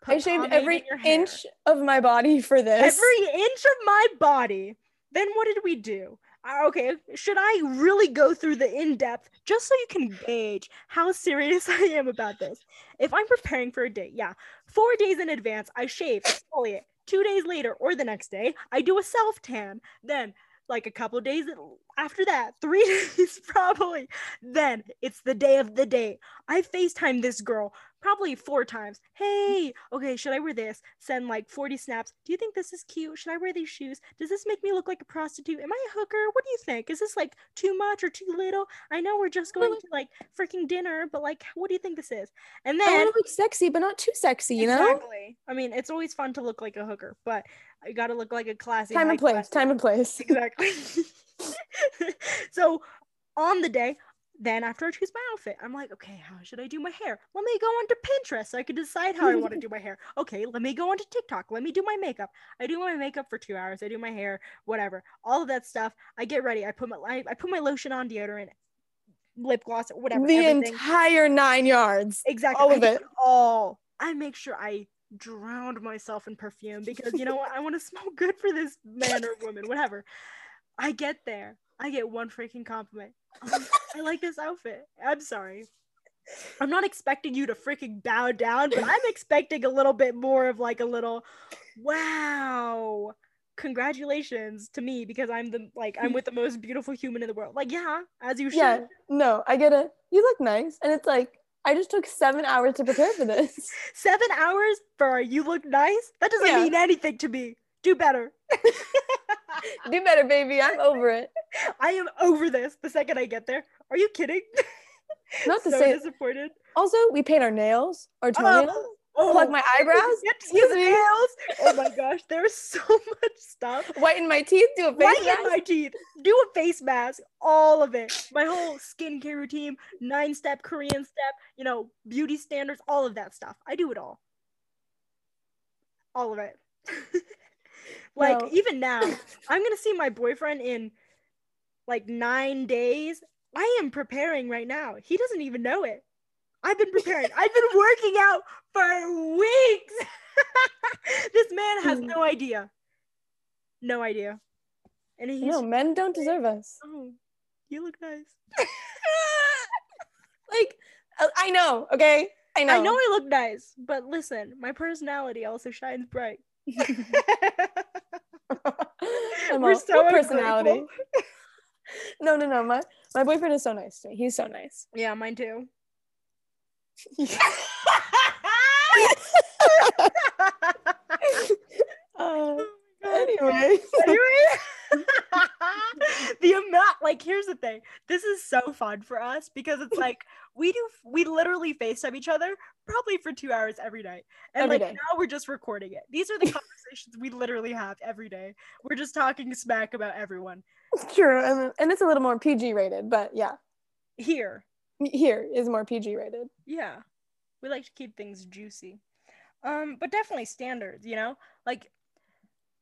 I shaved every inch of my body for this. Every inch of my body. Then what did we do? Uh, okay, should I really go through the in depth just so you can gauge how serious [LAUGHS] I am about this? If I'm preparing for a date, yeah, four days in advance, I shave, exfoliate. Two days later or the next day, I do a self tan. Then like a couple days after that, three [LAUGHS] days probably. Then it's the day of the day. I FaceTime this girl probably four times. Mm-hmm. Hey, okay, should I wear this? Send like 40 snaps. Do you think this is cute? Should I wear these shoes? Does this make me look like a prostitute? Am I a hooker? What do you think? Is this like too much or too little? I know we're just going to like freaking dinner, but like, what do you think this is? And then I want to look sexy, but not too sexy, you exactly. know? Exactly. I mean, it's always fun to look like a hooker, but I gotta look like a classy. Time and place. Time and place. [LAUGHS] Exactly. [LAUGHS] so on the day, then after I choose my outfit, I'm like, okay, how should I do my hair? Let me go onto Pinterest so I can decide how I want to [LAUGHS] do my hair. Okay, let me go onto TikTok. Let me do my makeup. I do my makeup for two hours. I do my hair, whatever, all of that stuff. I get ready. I put my I, I put my lotion on, deodorant, lip gloss, whatever. The everything. entire nine yards. Exactly. All of it. All. I make sure I drowned myself in perfume because you know what? I want to [LAUGHS] smell good for this man or woman, whatever. I get there. I get one freaking compliment. [LAUGHS] I like this outfit. I'm sorry. I'm not expecting you to freaking bow down, but I'm [LAUGHS] expecting a little bit more of like a little, wow, congratulations to me because I'm the like I'm with the most beautiful human in the world. Like, yeah, as you should. Yeah, no, I get it. You look nice, and it's like I just took seven hours to prepare for this. [LAUGHS] Seven hours for you look nice? That doesn't Yeah. mean anything to me. Do better. [LAUGHS] Do better, baby. I'm over it. [LAUGHS] I am over this the second I get there. Are you kidding? [LAUGHS] Not to so say- disappointed. Also, we paint our nails, our um, toenails, Oh, pluck my eyebrows, Get to see the Excuse me? nails. Oh my gosh, there's so much stuff. whiten my teeth, do a face Whiten mask. my teeth. Do a face mask. All of it. My whole skincare routine, nine step Korean step, you know, beauty standards, all of that stuff. I do it all. All of it. Like No. even now, [LAUGHS] I'm gonna see my boyfriend in like nine days. I am preparing right now. He doesn't even know it. I've been preparing. I've been [LAUGHS] working out for weeks. [LAUGHS] this man has Hmm. no idea. No idea. And he's No, men don't deserve us. oh, you look nice. Like, uh, I know, okay? I know. I know I look nice, but listen, my personality also shines bright. [LAUGHS] I'm We're all, so personality. [LAUGHS] No, no, no. My my boyfriend is so nice to me. He's so nice. Yeah, mine too. [LAUGHS] Uh, anyway, anyway, anyway. [LAUGHS] the amount like here's the thing this is so fun for us because it's like we do we literally facetime each other probably for two hours every night and Every like day. now we're just recording it. These are the conversations we literally have every day. We're just talking smack about everyone. It's true, and, and it's a little more PG rated, but yeah, here. Here is more PG rated. yeah. We like to keep things juicy. Um but definitely standards you know? Like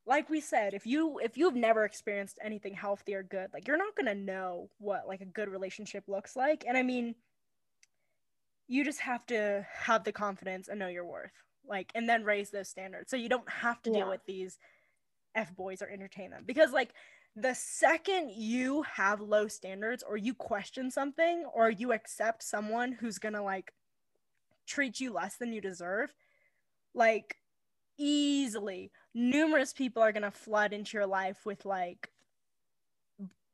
like we said if you if you've never experienced anything healthy or good like you're not gonna know what like a good relationship looks like. And i mean you just have to have the confidence and know your worth like and then raise those standards. So you don't have to deal with these f boys or entertain them. Because like the second you have low standards or you question something or you accept someone who's gonna like treat you less than you deserve like easily numerous people are gonna flood into your life with like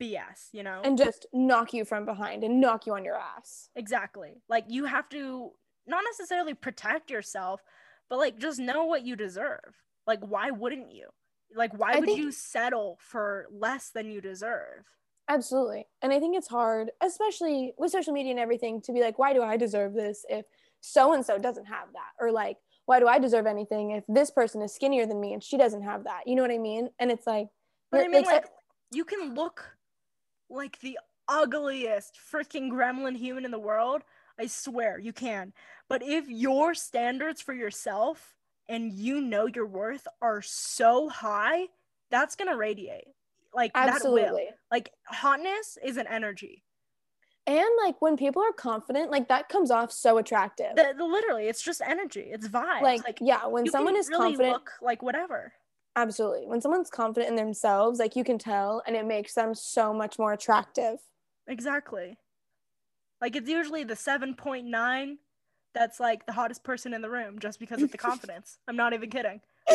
bs you know And just knock you from behind and knock you on your ass. exactly like you have to not necessarily protect yourself but like just know what you deserve like why wouldn't you like why I would think- you settle for less than you deserve Absolutely. And I think it's hard, especially with social media and everything, to be like, why do I deserve this if so and so doesn't have that? Or like, why do I deserve anything if this person is skinnier than me and she doesn't have that? You know what I mean? And it's like, But I mean, like, like, you can look like the ugliest freaking gremlin human in the world. I swear you can. But if your standards for yourself and you know your worth are so high, that's going to radiate. Like, that will. absolutely. Like, hotness is an energy. And like when people are confident, like that comes off so attractive. The, the- literally, it's just energy. It's vibe like, like, yeah, when someone is really confident, look like whatever. absolutely. When someone's confident in themselves, like you can tell and it makes them so much more attractive. Exactly. Like it's usually the 7.9 that's like the hottest person in the room just because of the [LAUGHS] confidence. I'm not even kidding. [LAUGHS]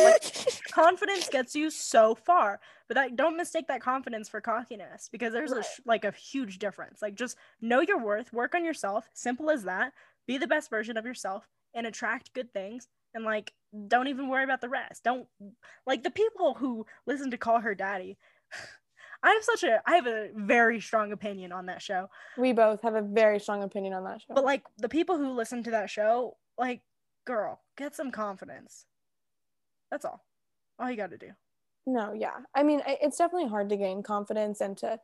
Confidence gets you so far, but that don't mistake that confidence for cockiness because there's a Right. sh- like a huge difference. Like just know your worth, work on yourself, simple as that. Be the best version of yourself and attract good things and like don't even worry about the rest. Don't like the people who listen to call her daddy. [SIGHS] I have such a I have a very strong opinion on that show. we both have a very strong opinion on that show. But like the people who listen to that show, like, girl, get some confidence. That's all. All you got to do. No, yeah. I mean, it's definitely hard to gain confidence and to,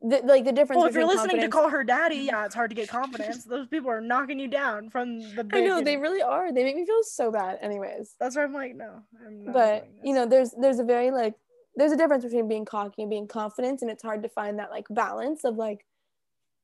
the, like, the difference Well, if you're listening to call her daddy, [LAUGHS] yeah, it's hard to get confidence. Those people are knocking you down from the. I know they really are. They make me feel so bad, anyways. That's why I'm like, no, I'm not. But you know, there's there's a very like there's a difference between being cocky and being confident, and it's hard to find that like balance of like.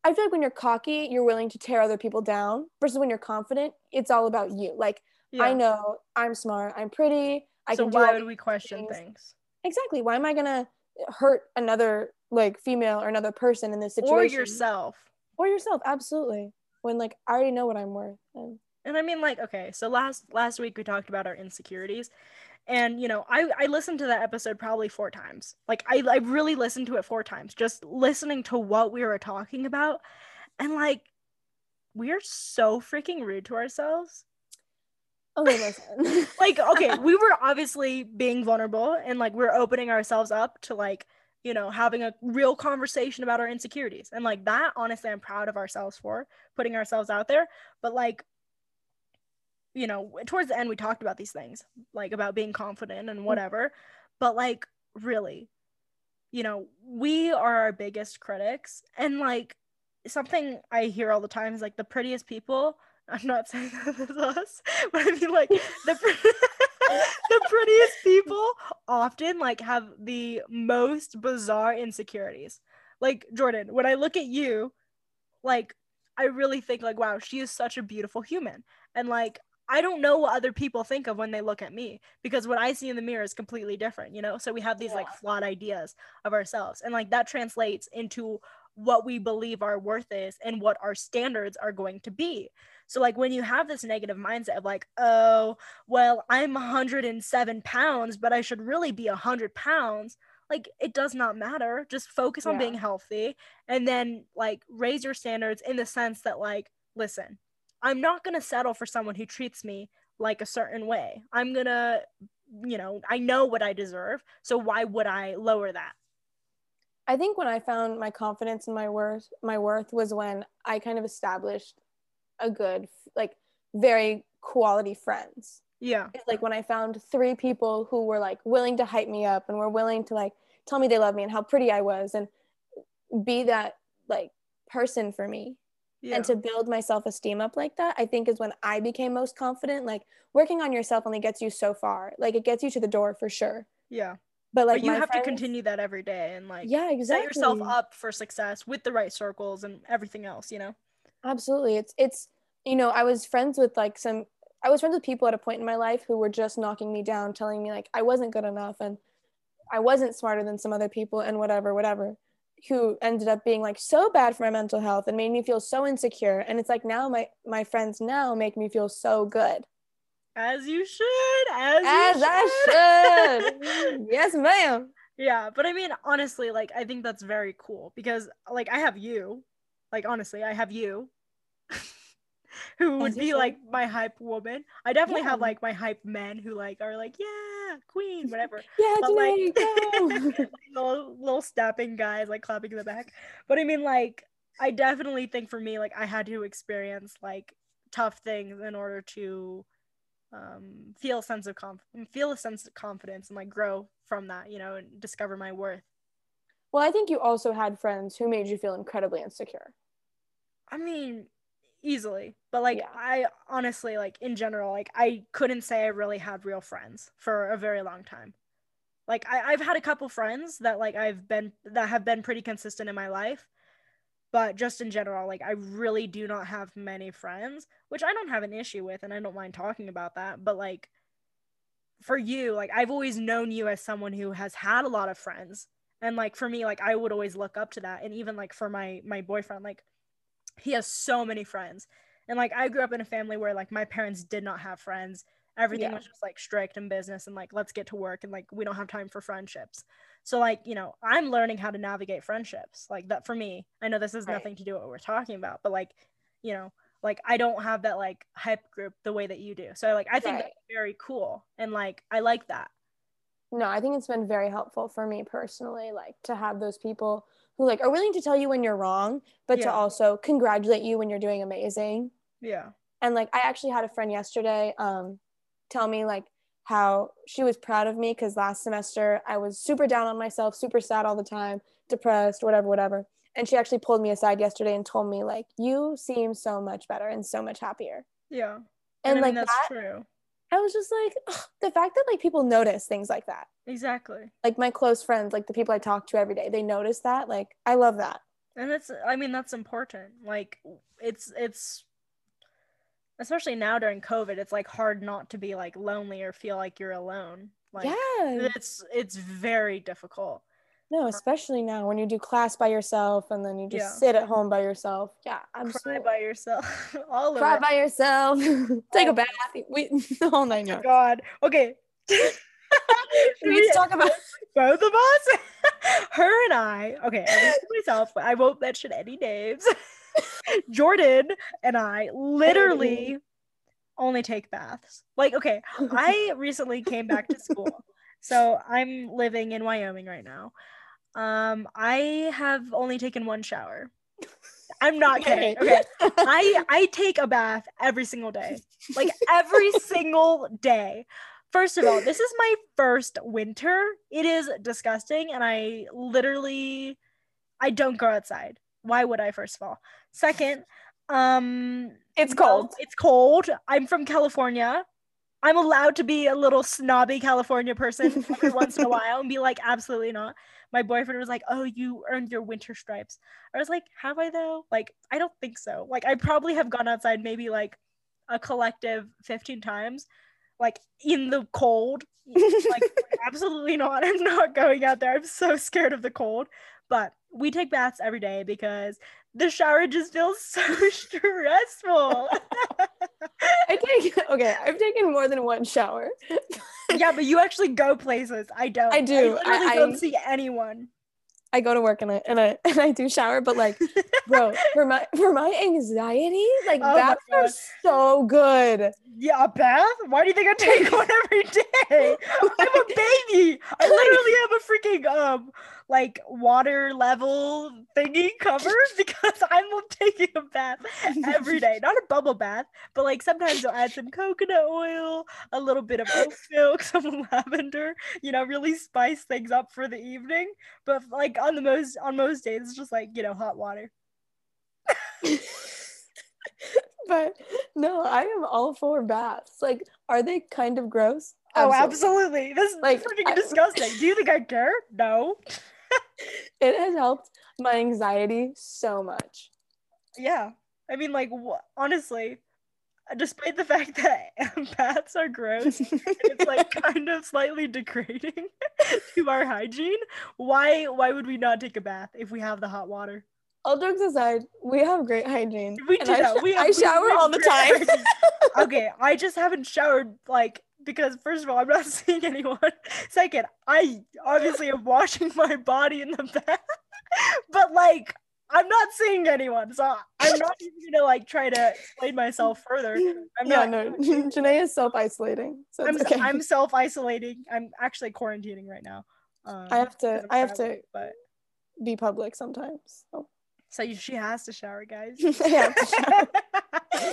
I feel like when you're cocky, you're willing to tear other people down, versus when you're confident, it's all about you. Like I know I'm smart, I'm pretty, I so why would we question things. things? exactly. Why am I gonna hurt another like female or another person in this situation? or yourself. Or yourself absolutely. When like i already know what i'm worth and and i mean like okay so last last week we talked about our insecurities. And you know i i listened to that episode probably four times. Like i i really listened to it four times just listening to what we were talking about. And like we are so freaking rude to ourselves okay listen. [LAUGHS] Like okay we were obviously being vulnerable and like we're opening ourselves up to like you know having a real conversation about our insecurities. And like that honestly i'm proud of ourselves for putting ourselves out there. But like you know towards the end we talked about these things like about being confident and mm. whatever. But like really you know we are our biggest critics. And like something i hear all the time is like the prettiest people i'm not saying [LAUGHS] that is us but i mean like [LAUGHS] the [LAUGHS] the prettiest people often like have the most bizarre insecurities like jordan when i look at you like i really think like wow she is such a beautiful human and like I don't know what other people think of when they look at me because what I see in the mirror is completely different, you know? So we have these yeah. like flawed ideas of ourselves. And like that translates into what we believe our worth is and what our standards are going to be. So like when you have this negative mindset of like, oh, well, I'm 107 pounds, but I should really be 100 pounds. Like it does not matter. Just focus on yeah. being healthy and then like raise your standards in the sense that like, listen, I'm not going to settle for someone who treats me like a certain way. I'm going to, you know, I know what I deserve. So why would I lower that? I think when I found my confidence in my worth, my worth was when I kind of established a good, like, very quality friends. Yeah. It's like when I found three people who were like willing to hype me up and were willing to like tell me they love me and how pretty I was and be that like person for me yeah. and to build my self-esteem up like that i think is when i became most confident like working on yourself only gets you so far like it gets you to the door for sure yeah but like but you have friends, to continue that every day and like yeah exactly set yourself up for success with the right circles and everything else you know absolutely. It's it's you know i was friends with like some i was friends with people at a point in my life who were just knocking me down telling me like i wasn't good enough and i wasn't smarter than some other people and whatever whatever who ended up being like so bad for my mental health and made me feel so insecure. And it's like now my my friends now make me feel so good. As you should as, as should. i should. [LAUGHS] Yes ma'am. Yeah but i mean honestly like i think that's very cool because like i have you like honestly i have you [LAUGHS] who would be like my hype woman. I definitely yeah. have like my hype men who like are like, yeah, queen, whatever. yeah, but, like, [LAUGHS] like little, little guys like clapping in the back. But I mean, like, I definitely think for me, like, I had to experience like tough things in order to um feel a sense of conf- feel a sense of confidence and like grow from that, you know, and discover my worth. Well, I think you also had friends who made you feel incredibly insecure. I mean, easily but like yeah. i honestly like in general like i couldn't say i really had real friends for a very long time like I, i've had a couple friends that like i've been that have been pretty consistent in my life but just in general like i really do not have many friends which i don't have an issue with and i don't mind talking about that but like for you like i've always known you as someone who has had a lot of friends and like for me like i would always look up to that. And even like for my my boyfriend like he has so many friends. And like i grew up in a family where like my parents did not have friends. Everything yeah. was just like strict and business and like let's get to work and like we don't have time for friendships. So like you know i'm learning how to navigate friendships. Like that for me i know this has right. nothing to do with what we're talking about but like you know like i don't have that like hype group the way that you do. So like i think right. that's very cool. And like i like that no i think it's been very helpful for me personally like to have those people who like are willing to tell you when you're wrong, but yeah. to also congratulate you when you're doing amazing. Yeah. And like I actually had a friend yesterday um tell me like how she was proud of me because last semester I was super down on myself, super sad all the time, depressed, whatever, whatever. And she actually pulled me aside yesterday and told me like you seem so much better and so much happier. Yeah. And, and like that's that, true. I was just like ugh, the fact that like people notice things like that. Exactly. Like my close friends, like the people I talk to every day, they notice that. Like I love that. And it's I mean that's important. Like it's it's especially now during COVID, it's like hard not to be like lonely or feel like you're alone. Like yeah. it's it's very difficult. No, especially now when you do class by yourself and then you just Yeah. sit at home by yourself. Yeah, I'm Cry absolutely. by yourself. [LAUGHS] All of Cry it. by yourself. [LAUGHS] Take Oh. a bath. We [LAUGHS] the whole nine yards. God. Okay. We need to talk about both of us her and i okay i mentioned myself i won't mention any names jordan and i literally only take baths like okay i recently came back to school so i'm living in wyoming right now um i have only taken one shower i'm [LAUGHS] not kidding okay I I take a bath every single day. [LAUGHS] Like every single day. First of all, this is my first winter. It is disgusting and I literally I don't go outside. Why would I first of all? Second, um It's well, cold. it's cold. I'm from California. I'm allowed to be a little snobby California person every once in a [LAUGHS] while and be like, absolutely not. My boyfriend was like, oh, you earned your winter stripes. I was like, have I though? Like, I don't think so. Like, I probably have gone outside maybe like a collective 15 times, like in the cold. Like, [LAUGHS] absolutely not. I'm not going out there. I'm so scared of the cold. But we take baths every day because the shower just feels so [LAUGHS] stressful. [LAUGHS] I take okay. I've taken more than one shower. Yeah, but you actually go places. I don't. I do. I literally I- don't I- see anyone. I go to work and I and I [LAUGHS] and I do shower, but like, [LAUGHS] bro, for my for my anxiety, like Oh my baths are so good. Yeah, a bath? Why do you think I take one every day? [LAUGHS] I'm a baby. I literally have a freaking um like water level thingy covered [LAUGHS] because I'm taking a bath every day. Not a bubble bath, but like sometimes I'll add some coconut oil, a little bit of oat [LAUGHS] milk, some lavender, you know, really spice things up for the evening. But like on the most on most days it's just like, you know, hot water. [LAUGHS] But no, I am all for baths. Like, are they kind of gross? Oh, absolutely. This is Like, freaking I- disgusting. Do you think I care? No. [LAUGHS] It has helped my anxiety so much. Yeah. I mean, like, wh- honestly, despite the fact that [LAUGHS] baths are gross, it's like [LAUGHS] kind of slightly degrading to our hygiene. Why? Why would we not take a bath if we have the hot water? All jokes aside, we have great hygiene. We do. I, though. we have, I we- shower all the time. okay, I just haven't showered like because first of all, I'm not [LAUGHS] seeing anyone. Second, I obviously am washing my body in the bath, [LAUGHS] but like I'm not seeing anyone, so I'm not even gonna like try to explain myself further. I'm yeah, not. no, [LAUGHS] Janae is self isolating. So I'm okay. I'm self isolating. I'm actually quarantining right now. Um, I have to I have to But be public sometimes. So. so you, she has to shower, guys. I have to shower.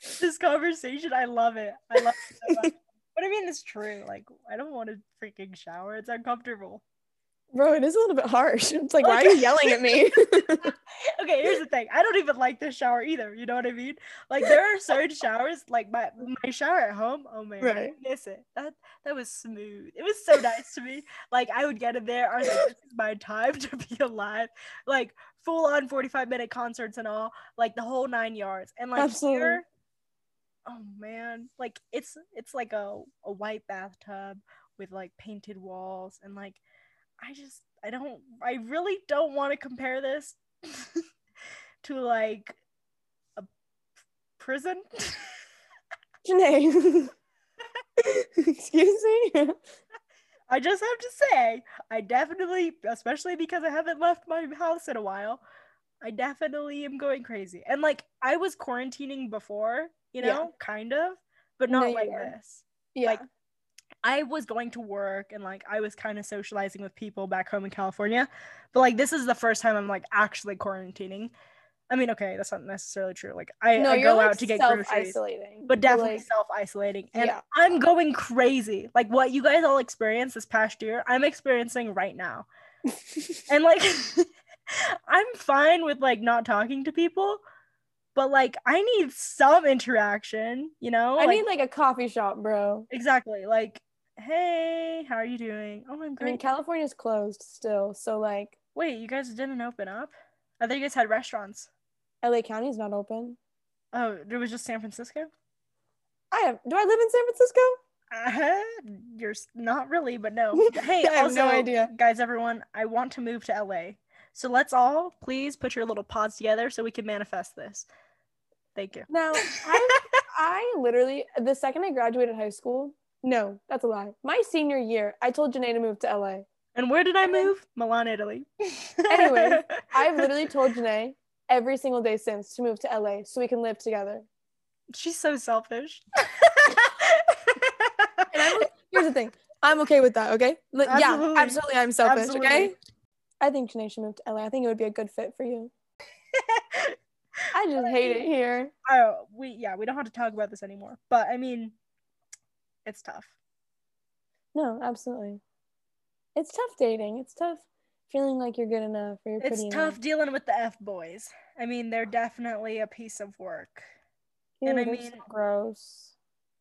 [LAUGHS] this conversation, I love it. I love it so. [LAUGHS] But I mean, it's true. Like, I don't want to freaking shower. It's uncomfortable. Bro, it is a little bit harsh. [LAUGHS] It's like, why are you yelling at me? Okay, here's the thing. I don't even like this shower either. You know what I mean? Like, there are certain showers, like my my shower at home. Oh man, I Right. miss it. That that was smooth. It was so nice to me. Like, I would get in there. I was like, this is my time to be alive. Like, full on 45 minute concerts and all. Like the whole nine yards. And like Absolutely. here, oh man, like it's it's like a a white bathtub with like painted walls and like I just I don't I really don't want to compare this [LAUGHS] to like a prison. Janae. [LAUGHS] Excuse me? I just have to say, I definitely, especially because I haven't left my house in a while, I definitely am going crazy. And like I was quarantining before, you know, Yeah. kind of, but not you like were. this. Yeah. Like, I was going to work and like I was kind of socializing with people back home in California, but like this is the first time I'm like actually quarantining. I mean, okay, that's not necessarily true. Like I, no, I go like out to get groceries, but definitely like, self isolating, and yeah. I'm going crazy. Like what you guys all experienced this past year, I'm experiencing right now, [LAUGHS] and like [LAUGHS] I'm fine with like not talking to people, but like I need some interaction. You know, I like, need like a coffee shop, bro. exactly like. Hey, how are you doing? Oh, I'm I mean, California's closed still, so like Wait, you guys didn't open up? I thought you guys had restaurants. LA County's not open. Oh, it was just San Francisco? I have. Do I live in San Francisco? Uh, [LAUGHS] you're not really, but no. [LAUGHS] Hey, I have also, no idea. guys, everyone, I want to move to LA. So let's all please put your little pods together so we can manifest this. Thank you. Now, [LAUGHS] I, I literally, the second I graduated high school, no, that's a lie. My senior year, I told Janae to move to LA. And where did I move? Milan, Italy. [LAUGHS] anyway, I've [LAUGHS] literally told Janae every single day since to move to LA so we can live together. She's so selfish. And I'm, here's the thing I'm okay with that, okay? Li- Yeah, Absolutely. absolutely, I'm selfish, okay? I think Janae should move to LA. I think it would be a good fit for you. I just hate it here. oh, we yeah, we don't have to talk about this anymore. But I mean, it's tough. No, absolutely. It's tough dating. It's tough feeling like you're good enough or you're It's pretty tough enough. dealing with the F boys. I mean, they're definitely a piece of work. Ew, and I mean- so gross.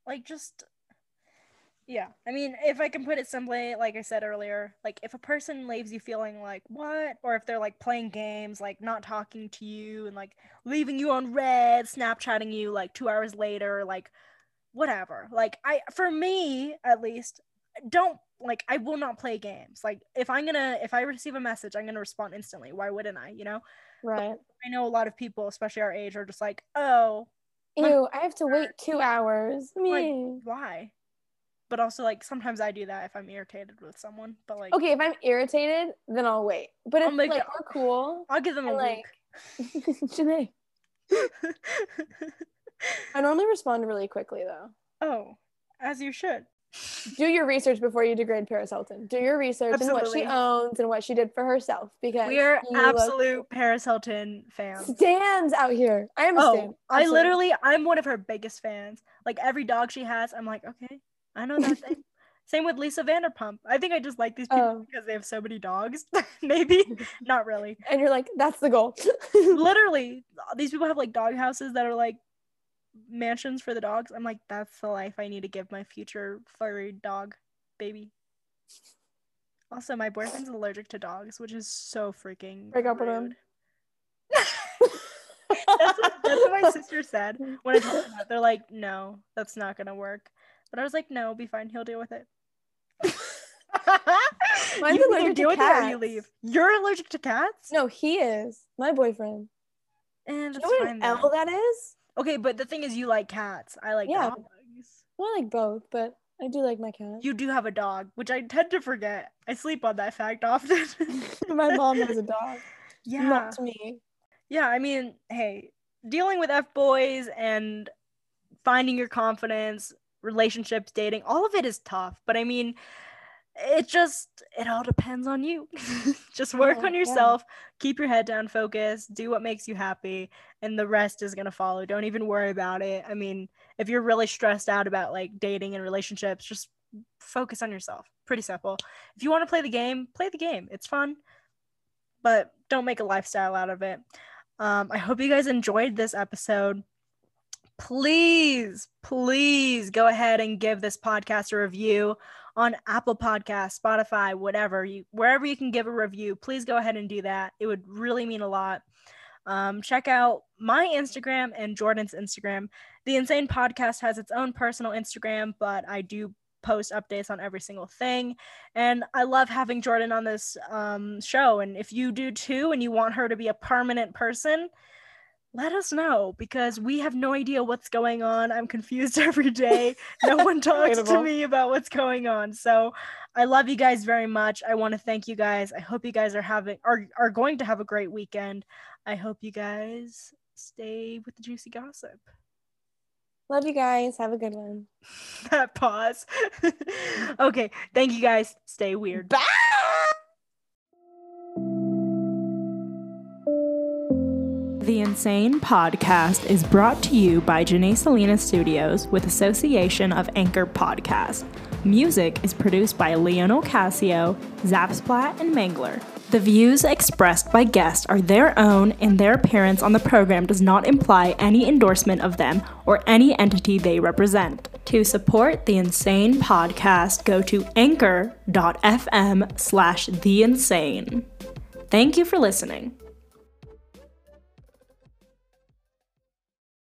Like just yeah. I mean, if I can put it simply, like I said earlier, like if a person leaves you feeling like what, or if they're like playing games, like not talking to you and like leaving you on read, Snapchatting you like two hours later, like whatever. Like I for me at least, don't like I will not play games. Like if I'm gonna if I receive a message, I'm gonna respond instantly. Why wouldn't I? You know? Right. I know a lot of people, especially our age, are just like, oh, Ew, I have to wait two hours. Like, Me. why? But also like sometimes I do that if I'm irritated with someone. But like Okay, if I'm irritated, then I'll wait. But if make like it- uh, we're cool, I'll give them a like, [LAUGHS] Janae. [LAUGHS] I normally respond really quickly though. oh, as you should. Do your research before you degrade Paris Hilton. Do your research and what she owns and what she did for herself because We are absolute Paris Hilton fans. stands out here. I am a stan. Oh, I literally, I'm one of her biggest fans. Like every dog she has, I'm like, okay, I know that thing. [LAUGHS] Same with Lisa Vanderpump. I think I just like these people Oh. because they have so many dogs. [LAUGHS] Maybe not really. [LAUGHS] and you're like, that's the goal. Literally, these people have like dog houses that are like mansions for the dogs. I'm like, that's the life I need to give my future furry dog baby. Also, my boyfriend's allergic to dogs, which is so freaking. Break up with him. that's, what, that's what my sister said when I told them that. They're like, no, that's not gonna work. But I was like, no, be fine. He'll deal with it. [LAUGHS] Mine's you either allergic to deal with it or you cats. leave. You're allergic to cats? no, he is my boyfriend. Eh, and You that's know what an then. L that is? Okay, but the thing is, you like cats. I like Yeah. dogs. Well, I like both, but I do like my cat. You do have a dog, which I tend to forget. I sleep on that fact often. [LAUGHS] my mom has a dog. [LAUGHS] yeah. Not me. Yeah, I mean, hey, dealing with F boys and finding your confidence, relationships, dating, all of it is tough. But I mean, it just it all depends on you. [LAUGHS] just work Yeah, on yeah. yourself, keep your head down, focus, do what makes you happy, and the rest is gonna follow. Don't even worry about it. I mean, if you're really stressed out about like dating and relationships, just focus on yourself. Pretty simple. If you want to play the game, play the game. It's fun, but don't make a lifestyle out of it. Um, I hope you guys enjoyed this episode. Please, please go ahead and give this podcast a review on Apple Podcasts, Spotify, whatever you wherever you can give a review. Please go ahead and do that. It would really mean a lot. Um, check out my Instagram and Jordan's Instagram. The Insane Podcast has its own personal Instagram, but I do post updates on every single thing. And I love having Jordan on this um, show. And if you do too, and you want her to be a permanent person, let us know because we have no idea what's going on. I'm confused [LAUGHS] every day. No one talks to me about what's going on. So I love you guys very much. I want to thank you guys. I hope you guys are having are are going to have a great weekend. I hope you guys stay with the juicy gossip. Love you guys. Have a good one. [LAUGHS] that pause. [LAUGHS] okay, thank you guys. Stay weird. Bye. The Insane Podcast is brought to you by Janae Salinas Studios with association of Anchor Podcast. Music is produced by Leonel Ocasio, Zapsplat, and Mangler. The views expressed by guests are their own, and their appearance on the program does not imply any endorsement of them or any entity they represent. To support the Insane Podcast, go to anchor.fm slash the insane. Thank you for listening.